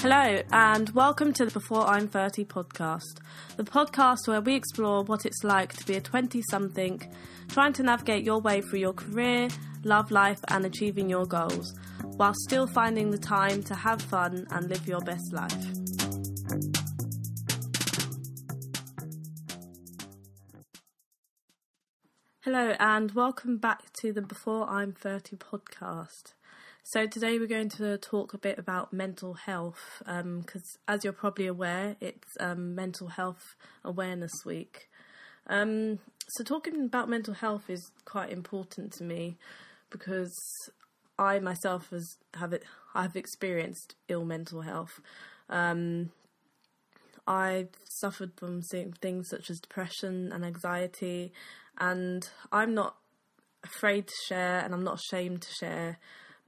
Hello, and welcome to the Before I'm 30 podcast, the podcast where we explore what it's like to be a 20 something, trying to navigate your way through your career, love life, and achieving your goals, while still finding the time to have fun and live your best life. Hello, and welcome back to the Before I'm 30 podcast. So, today we're going to talk a bit about mental health because, um, as you're probably aware, it's um, Mental Health Awareness Week. Um, so, talking about mental health is quite important to me because I myself has have it. I've experienced ill mental health. Um, I've suffered from things such as depression and anxiety, and I'm not afraid to share, and I'm not ashamed to share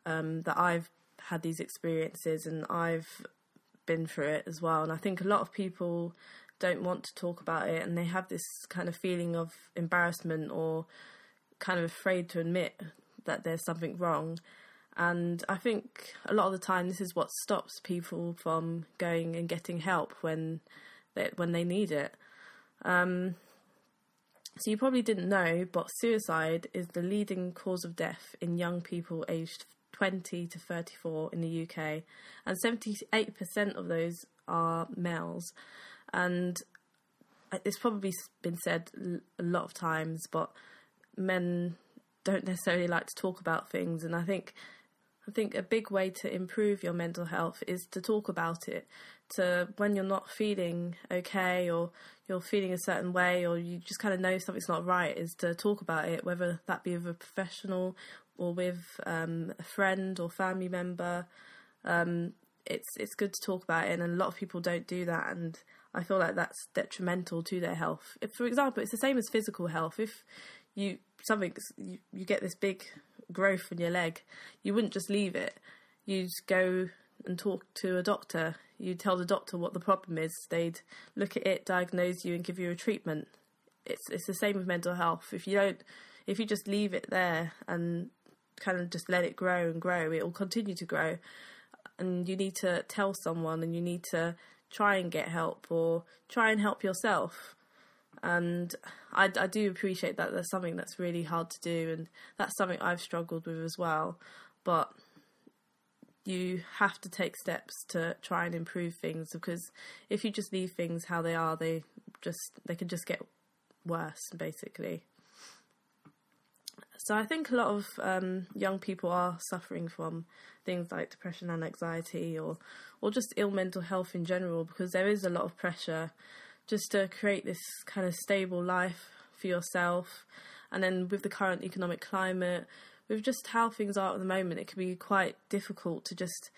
um, that I've had these experiences and I've been through it as well. And I think a lot of people don't want to talk about it and they have this kind of feeling of embarrassment or kind of afraid to admit that there's something wrong. And I think a lot of the time this is what stops people from going and getting help when they, when they need it. Um, so you probably didn't know, but suicide is the leading cause of death in young people aged 20 to 34 in the UK, and 78% of those are males. And it's probably been said a lot of times, but men don't necessarily like to talk about things, and I think I think a big way to improve your mental health is to talk about it. To when you're not feeling okay or you're feeling a certain way or you just kind of know something's not right, is to talk about it, whether that be with a professional or with um, a friend or family member. Um, it's it's good to talk about it, and a lot of people don't do that, and I feel like that's detrimental to their health. If, for example, it's the same as physical health. If you something you, you get this big growth in your leg, you wouldn't just leave it. You'd go and talk to a doctor. You tell the doctor what the problem is. They'd look at it, diagnose you, and give you a treatment. It's it's the same with mental health. If you don't, if you just leave it there and kind of just let it grow and grow. It will continue to grow, and you need to tell someone, and you need to try and get help or try and help yourself. And I, I do appreciate that there's something that's really hard to do, and that's something I've struggled with as well. But you have to take steps to try and improve things because if you just leave things how they are, they just they can just get worse basically. So I think a lot of um, young people are suffering from things like depression and anxiety, or or just ill mental health in general, because there is a lot of pressure just to create this kind of stable life for yourself. And then with the current economic climate, with just how things are at the moment, it can be quite difficult to just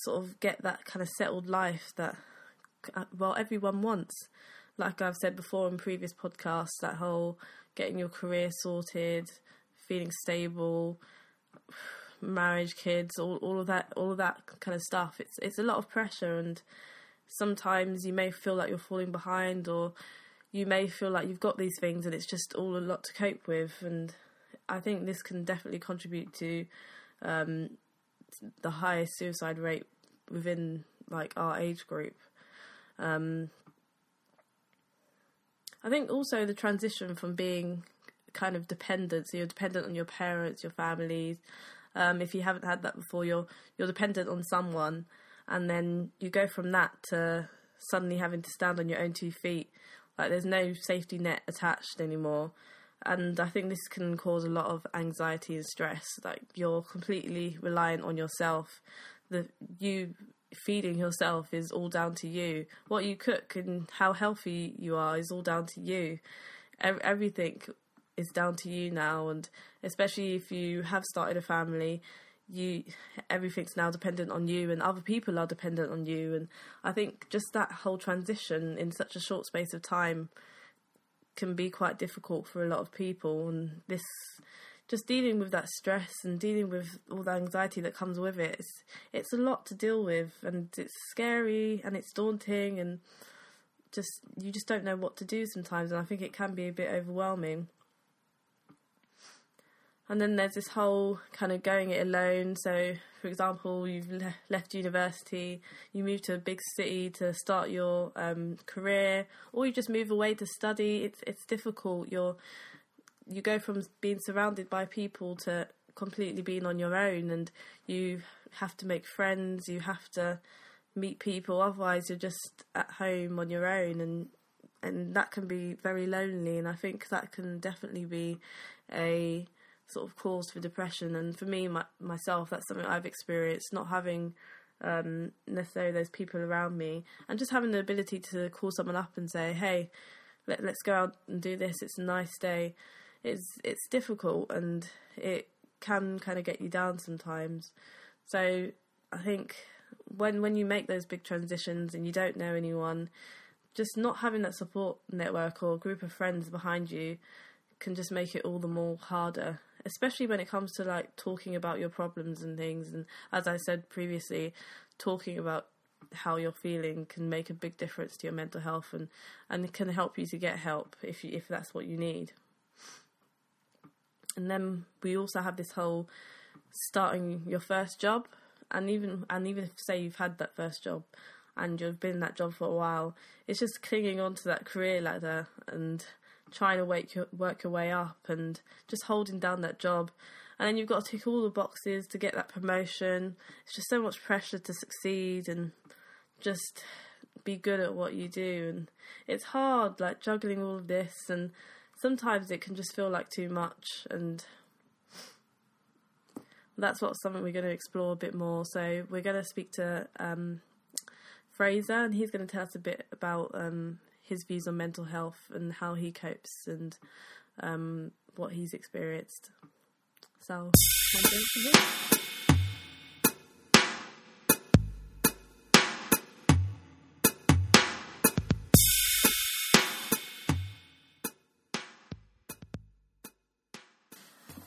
sort of get that kind of settled life that uh, well everyone wants. Like I've said before in previous podcasts, that whole getting your career sorted, feeling stable, marriage, kids, all all of that, all of that kind of stuff. It's it's a lot of pressure, and sometimes you may feel like you're falling behind, or you may feel like you've got these things, and it's just all a lot to cope with. And I think this can definitely contribute to um, the highest suicide rate within like our age group. Um, I think also the transition from being kind of dependent, so you're dependent on your parents, your families. Um, if you haven't had that before, you're you're dependent on someone, and then you go from that to suddenly having to stand on your own two feet. Like there's no safety net attached anymore, and I think this can cause a lot of anxiety and stress. Like you're completely reliant on yourself. The you feeding yourself is all down to you. What you cook and how healthy you are is all down to you. Everything is down to you now, and especially if you have started a family, you everything's now dependent on you, and other people are dependent on you. And I think just that whole transition in such a short space of time can be quite difficult for a lot of people, and this just dealing with that stress and dealing with all the anxiety that comes with it it's, it's a lot to deal with and it's scary and it's daunting and just you just don't know what to do sometimes and I think it can be a bit overwhelming and then there's this whole kind of going it alone. So, for example, you've le- left university, you move to a big city to start your um, career, or you just move away to study. It's it's difficult. You're you go from being surrounded by people to completely being on your own, and you have to make friends. You have to meet people. Otherwise, you're just at home on your own, and and that can be very lonely. And I think that can definitely be a sort of cause for depression. And for me, my, myself, that's something I've experienced. Not having um, necessarily those people around me, and just having the ability to call someone up and say, "Hey, let, let's go out and do this. It's a nice day." It's it's difficult and it can kind of get you down sometimes. So I think when when you make those big transitions and you don't know anyone, just not having that support network or group of friends behind you can just make it all the more harder especially when it comes to like talking about your problems and things and as i said previously talking about how you're feeling can make a big difference to your mental health and and it can help you to get help if you, if that's what you need. And then we also have this whole starting your first job and even and even if say you've had that first job and you've been in that job for a while it's just clinging on to that career ladder and trying to wake your, work your way up and just holding down that job. And then you've got to tick all the boxes to get that promotion. It's just so much pressure to succeed and just be good at what you do. And it's hard, like juggling all of this. And sometimes it can just feel like too much. And that's what something we're going to explore a bit more. So we're going to speak to um, Fraser, and he's going to tell us a bit about um, his views on mental health and how he copes and um, what he's experienced. So,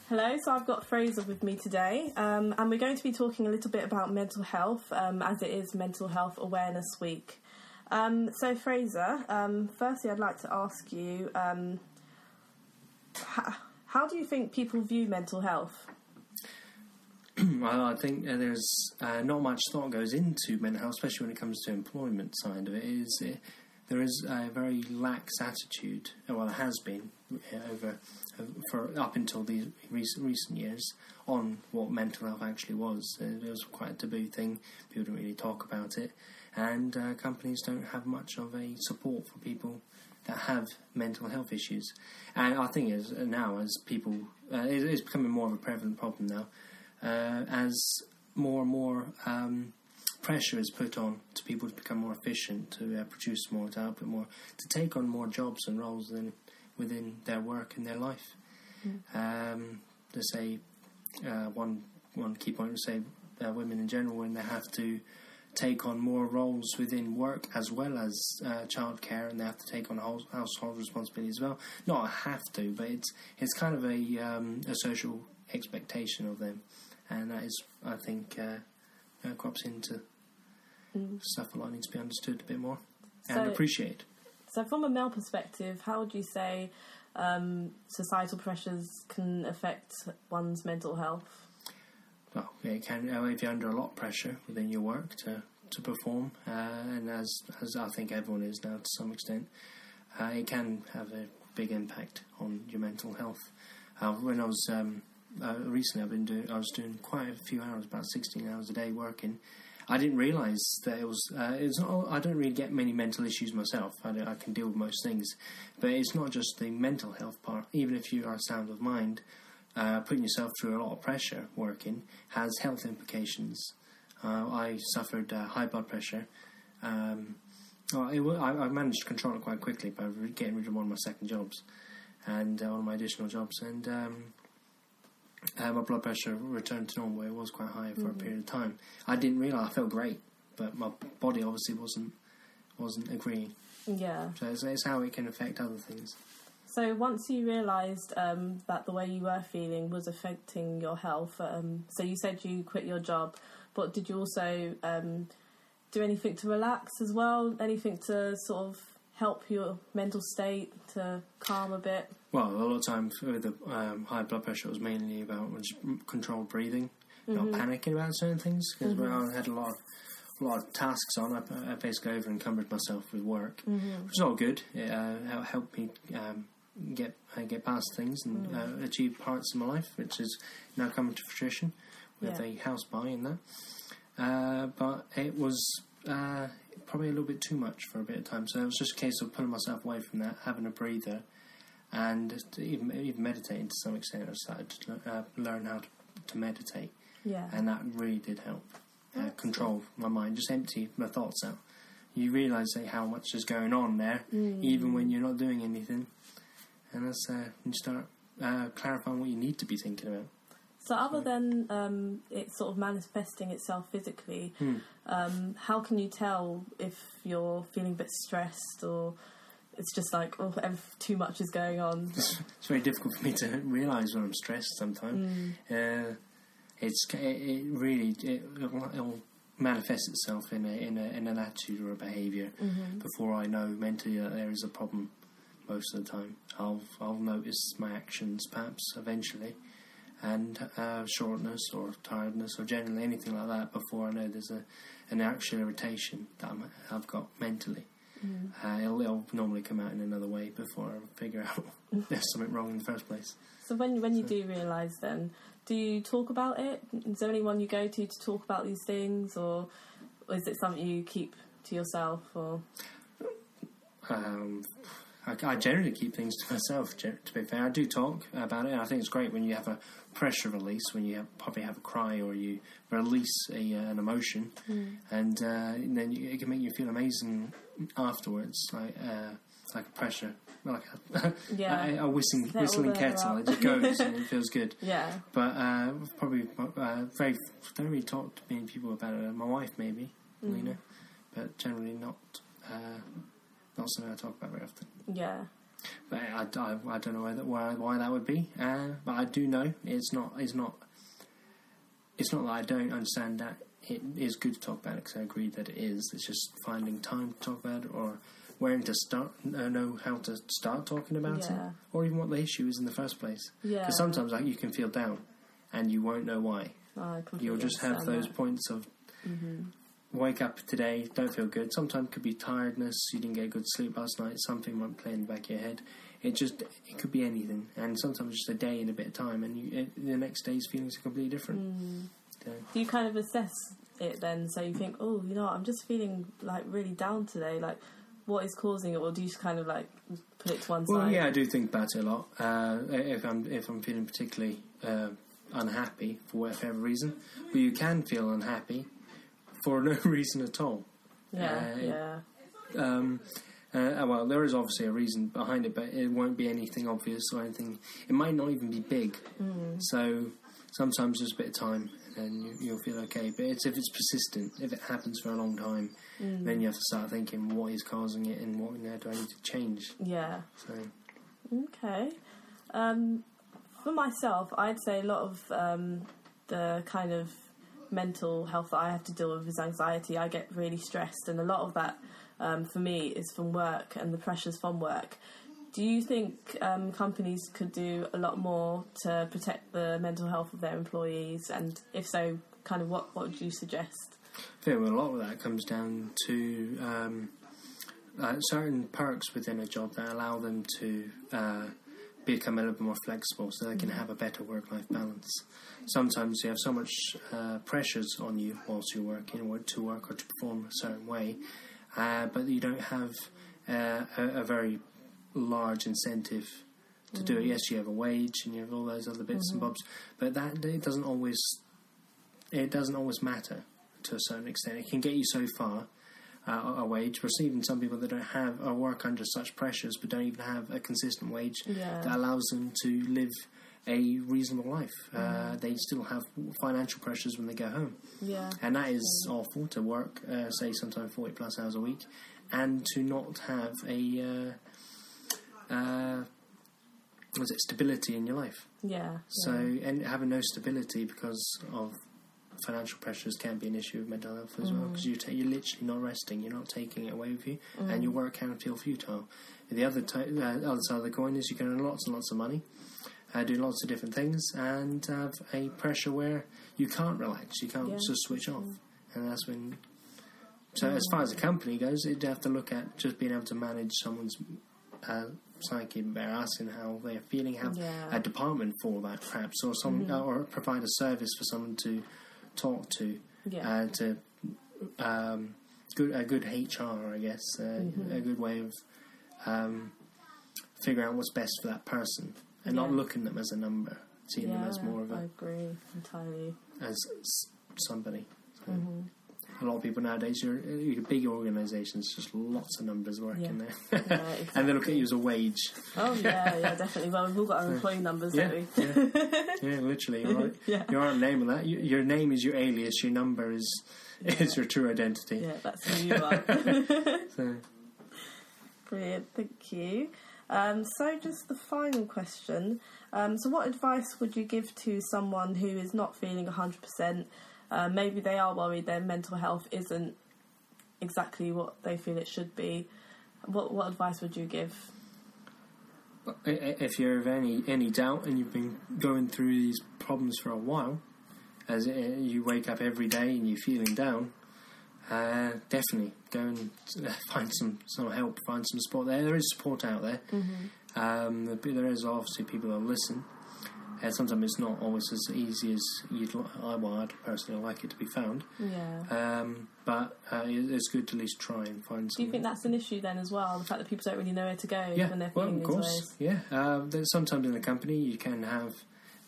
Hello, so I've got Fraser with me today, um, and we're going to be talking a little bit about mental health um, as it is Mental Health Awareness Week. Um, so, Fraser, um, firstly, I'd like to ask you um, how, how do you think people view mental health? well, I think uh, there's uh, not much thought goes into mental health, especially when it comes to employment side of it. Is it, there is a very lax attitude. Uh, well, it has been uh, over uh, for up until these recent recent years on what mental health actually was. It was quite a taboo thing. People didn't really talk about it and uh, companies don't have much of a support for people that have mental health issues. And I think as now as people, uh, it, it's becoming more of a prevalent problem now, uh, as more and more um, pressure is put on to people to become more efficient, to uh, produce more, to output more, to take on more jobs and roles than within their work and their life. Mm. Um, to say uh, one one key point to say uh, women in general when they have to take on more roles within work as well as uh, childcare, and they have to take on household responsibility as well. Not have to, but it's it's kind of a um, a social expectation of them, and that is, I think, uh, uh, crops into mm. stuff a lot needs to be understood a bit more and appreciated. So, from a male perspective, how would you say um, societal pressures can affect one's mental health? Well, it can uh, if you're under a lot of pressure within your work to to perform, uh, and as as I think everyone is now to some extent, uh, it can have a big impact on your mental health. Uh, when I was um, uh, recently, I've been doing I was doing quite a few hours, about sixteen hours a day working. I didn't realise that it was. Uh, it's not. I don't really get many mental issues myself. I, I can deal with most things, but it's not just the mental health part. Even if you are sound of mind, uh, putting yourself through a lot of pressure working has health implications. Uh, I suffered uh, high blood pressure. Um, well, it, I, I, managed to control it quite quickly by getting rid of one of my second jobs and uh, one of my additional jobs, and um, uh, my blood pressure returned to normal. It was quite high for mm-hmm. a period of time. I didn't realise I felt great, but my body obviously wasn't wasn't agreeing. Yeah. So it's, it's how it can affect other things. So once you realised um, that the way you were feeling was affecting your health, um, so you said you quit your job, but did you also um, do anything to relax as well? Anything to sort of help your mental state to calm a bit? Well, a lot of times with the um, high blood pressure, it was mainly about controlled breathing, not panicking about certain things. Because when I had a lot of a lot of tasks on, I, I basically over encumbered myself with work, which is all good. It uh, helped me um, get uh, get past things and uh, achieve parts of my life, which is now coming to fruition with Yeah. a house buy and that. Uh, but it was uh, probably a little bit too much for a bit of time. So it was just a case of pulling myself away from that, having a breather, and even, even meditating to some extent. I started to uh, learn how to, to meditate, Yeah. and that really did help uh, control my mind, just empty my thoughts out. You realise how much is going on there, even when you're not doing anything, and that's uh, you start uh, clarifying what you need to be thinking about. So, other than um, it sort of manifesting itself physically, Hmm. um, how can you tell if you're feeling a bit stressed or it's just like, oh, too much is going on? It's very difficult for me to realise when I'm stressed sometimes. Uh, it's it, it really it, it'll, it'll manifest itself in a, in a in an attitude or a behaviour before I know mentally that there is a problem. Most of the time, I'll I'll notice my actions perhaps eventually, and uh, shortness or tiredness or generally anything like that before I know there's a an actual irritation that I'm, I've got mentally. Uh, it'll, it'll normally come out in another way before I figure out there's something wrong in the first place. So, when, when you do realise, then, do you talk about it? Is there anyone you go to to talk about these things, or, or is it something you keep to yourself? Or Um, I, I generally keep things to myself. To be fair, I do talk about it. and I think it's great when you have a pressure release, when you have, probably have a cry or you release a, uh, an emotion, and, uh, then you, it can make you feel amazing afterwards, like uh, like a pressure, like a, Yeah. a, a whistling, whistling kettle. It just goes and it feels good. yeah, But uh, probably uh, very don't really talk to many people about it. My wife maybe, you know, but generally not uh, not something I talk about very often. yeah, But I, I, I don't know why that, why, why that would be. Uh, but I do know it's not it's not it's not that I don't understand that it is good to talk about it because I agree that it is. It's just finding time to talk about it or where to start uh, know how to start talking about Yeah. it or even what the issue is in the first place. yeah. Because sometimes like, you can feel down and you won't know why. I You'll just have those that. points of wake up today, don't feel good. Sometimes it could be tiredness, you didn't get good sleep last night, something might play in the back of your head. It just it could be anything, and sometimes just a day and a bit of time, and you, it, the next day's feelings are completely different. Mm. So, Do you kind of assess it then? So you think, oh, you know, what, I'm just feeling like really down today. Like, what is causing it, or do you just kind of like put it to one well, side? yeah, I do think about it a lot. Uh, if I'm if I'm feeling particularly uh, unhappy for whatever reason, but you can feel unhappy for no reason at all. yeah, Uh, yeah, Um, uh, well, there is obviously a reason behind it, but it won't be anything obvious or anything. It might not even be big. So sometimes there's a bit of time, and you, you'll feel okay. But it's if it's persistent, if it happens for a long time, then you have to start thinking what is causing it and what now do I need to change. yeah. So Okay. Um, for myself, I'd say a lot of um, the kind of mental health that I have to deal with is anxiety. I get really stressed, and a lot of that um, for me is from work and the pressures from work. Do you think um, companies could do a lot more to protect the mental health of their employees? And if so, kind of what, what would you suggest? I think a lot of that comes down to um, uh, certain perks within a job that allow them to uh, become a little bit more flexible so they can have a better work life balance. Sometimes you have so much uh, pressures on you whilst you're working or to work or to perform a certain way, uh, but you don't have uh, a, a very large incentive to do it. Yes, you have a wage and you have all those other bits and bobs, but that it doesn't always it doesn't always matter to a certain extent. It can get you so far uh, a wage. We're seeing some people that don't have or work under such pressures, but don't even have a consistent wage Yeah. that allows them to live a reasonable life. Uh, they still have financial pressures when they go home, Yeah. and that is awful to work, uh, say, sometimes forty plus hours a week, and to not have a uh, uh, was it stability in your life. Yeah. So, and having no stability because of financial pressures can be an issue with mental health as well because you ta- you're literally not resting, you're not taking it away with you, and your work can feel futile. The other ty- uh, other side of the coin is you can earn lots and lots of money, uh, do lots of different things, and have a pressure where you can't relax, you can't Yeah, just switch off, and that's when. So as far as the company goes, you'd have to look at just being able to manage someone's uh, psyche better asking how they're feeling, have Yeah. a department for that perhaps, or some or provide a service for someone to talk to, Yeah. uh, to um, good a good HR, I guess, uh, a good way of um, figuring out what's best for that person, and not looking at them as a number, seeing them as more of I a agree entirely. as s- somebody. So Mm-hmm. A lot of people nowadays, you're, you're big organisations, just lots of numbers working there, Yeah, and they look at you as a wage. Oh yeah, yeah, definitely. Well, we've all got our employee numbers, Yeah, don't we? yeah, yeah, literally. You're right. Yeah. You aren't naming that. You, your name is your alias. Your number is is your true identity. Yeah, that's who you are. So, Brilliant, thank you. Um, so, just the final question. Um, so, what advice would you give to someone who is not feeling 100%? Uh, maybe they are worried their mental health isn't exactly what they feel it should be. What, what advice would you give? if you're of any any doubt and you've been going through these problems for a while, as you wake up every day and you're feeling down, uh, definitely go and uh, find some some help, find some support. There, there is support out there. Um, there- there is obviously people that listen. And sometimes it's not always as easy as you'd. li- I well, I'd personally like it to be found. Yeah. Um, but uh, it- it's good to at least try and find. Some. Do you think that's an issue then as well? The fact that people don't really know where to go yeah, when they're well, of course, yeah. Uh, sometimes in the company you can have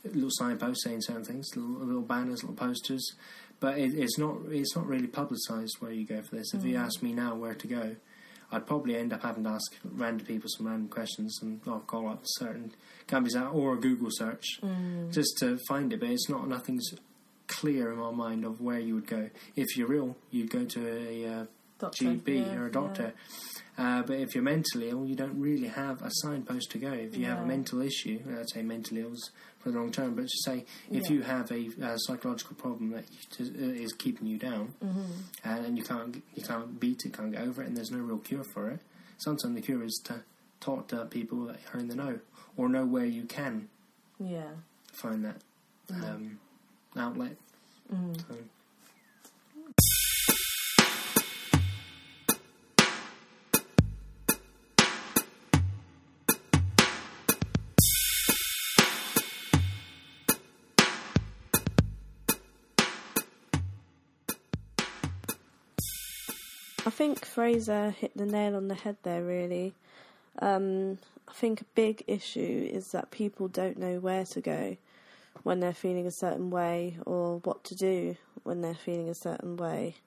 little signposts saying certain things, little, little banners, little posters, but it, it's not it's not really publicised where you go for this. If you ask me now where to go, I'd probably end up having to ask random people some random questions and I'll call up certain companies out or a Google search just to find it. But it's not nothing's clear in my mind of where you would go. If you're ill, you'd go to a uh, Doctor, GP yeah, or a doctor. Uh, but if you're mentally ill, you don't really have a signpost to go. If you have a mental issue, I'd say mental illness for the long term, but to say if Yeah. you have a, uh psychological problem that uh, is keeping you down, Mm-hmm. uh, and you can't you can't beat it, can't get over it, and there's no real cure for it. Sometimes the cure is to talk to people that are in the know or know where you can Yeah. find that um, outlet. Mm. So, I think Fraser hit the nail on the head there, really. Um, I think a big issue is that people don't know where to go when they're feeling a certain way or what to do when they're feeling a certain way.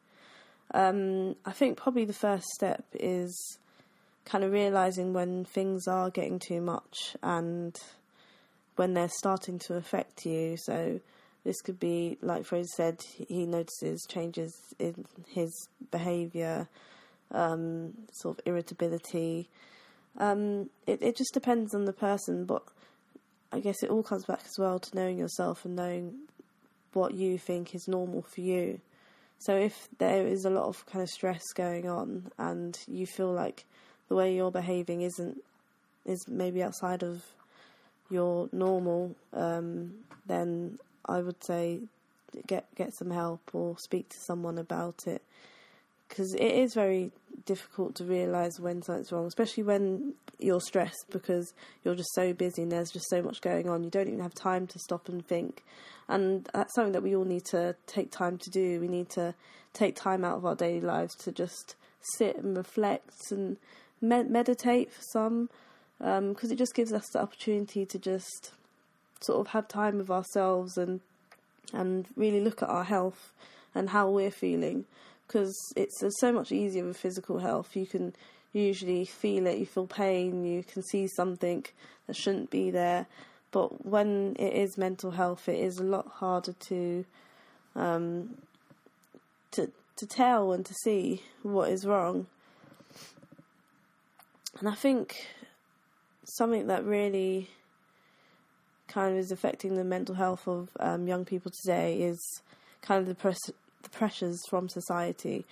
Um, I think probably the first step is kind of realizing when things are getting too much and when they're starting to affect you. So this could be, like Fraser said, he notices changes in his behaviour, um, sort of irritability. Um, it, it just depends on the person, but I guess it all comes back as well to knowing yourself and knowing what you think is normal for you. So if there is a lot of kind of stress going on and you feel like the way you're behaving isn't is maybe outside of your normal, um, then I would say get get some help or speak to someone about it because it is very difficult to realise when something's wrong, especially when you're stressed because you're just so busy and there's just so much going on. You don't even have time to stop and think. And that's something that we all need to take time to do. We need to take time out of our daily lives to just sit and reflect and med- meditate for some um, because it just gives us the opportunity to just sort of have time with ourselves and and really look at our health and how we're feeling because it's, so much easier with physical health. You can usually feel it, you feel pain, you can see something that shouldn't be there. But when it is mental health, it is a lot harder to um, to to tell and to see what is wrong. And I think something that really kind of is affecting the mental health of um, young people today is kind of the, press, the pressures from society.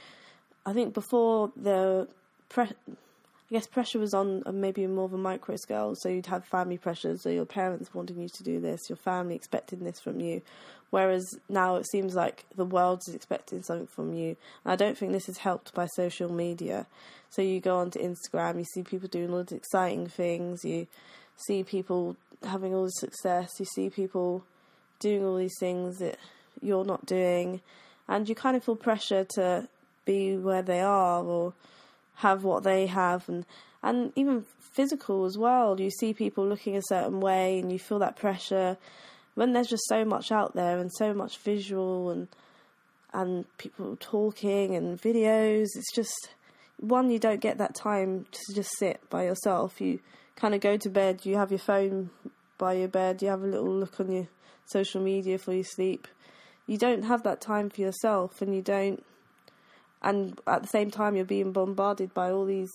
I think before the pre- I guess pressure was on maybe more of a micro scale. So you'd have family pressures, so your parents wanting you to do this, your family expecting this from you. Whereas now it seems like the world is expecting something from you. And I don't think this is helped by social media. So you go onto Instagram, you see people doing all these exciting things, you see people having all the success, you see people doing all these things that you're not doing, and you kind of feel pressure to be where they are or have what they have and and even physical as well. You see people looking a certain way and you feel that pressure when there's just so much out there and so much visual and and people talking and videos. It's just one you don't get that time to just sit by yourself. You kind of go to bed, you have your phone by your bed, you have a little look on your social media before you sleep. You don't have that time for yourself and you don't and at the same time you're being bombarded by all these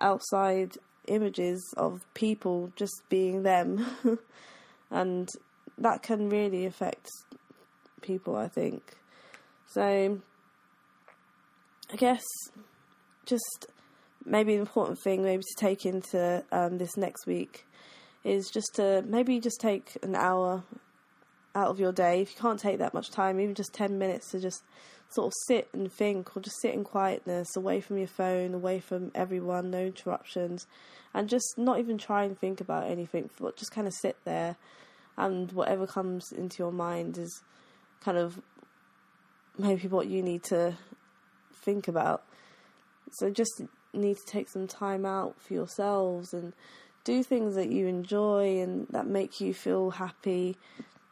outside images of people just being them. And that can really affect people i think. So i guess just maybe an important thing maybe to take into um, this next week is just to maybe just take an hour out of your day if you can't take that much time even just 10 minutes to just sort of sit and think or just sit in quietness away from your phone, away from everyone, no interruptions, and just not even try and think about anything, but just kind of sit there and whatever comes into your mind is kind of maybe what you need to think about. So just need to take some time out for yourselves and do things that you enjoy and that make you feel happy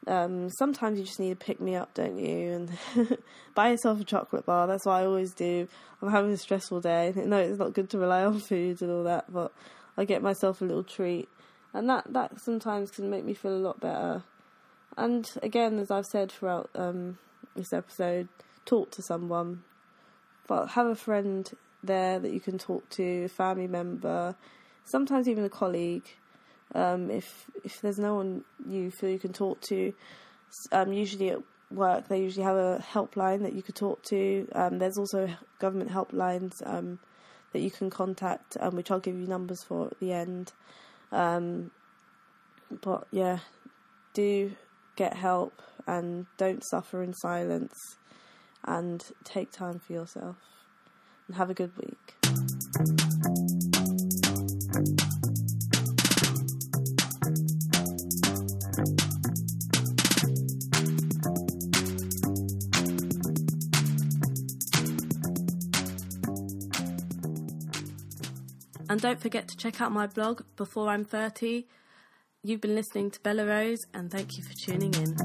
um, sometimes you just need to pick me up, don't you? And buy yourself a chocolate bar. That's what I always do. I'm having a stressful day. No, it's not good to rely on food and all that, but I get myself a little treat, and that that sometimes can make me feel a lot better. And again, as I've said throughout um, this episode, talk to someone. But have a friend there that you can talk to, a family member, sometimes even a colleague um, if if there's no one you feel you can talk to, um, usually at work they usually have a helpline that you could talk to. Um, there's also government helplines um, that you can contact, um, which I'll give you numbers for at the end. Um, but yeah, do get help and don't suffer in silence, and take time for yourself. And have a good week. And don't forget to check out my blog, Before I'm 30. You've been listening to Bella Rose, and thank you for tuning in.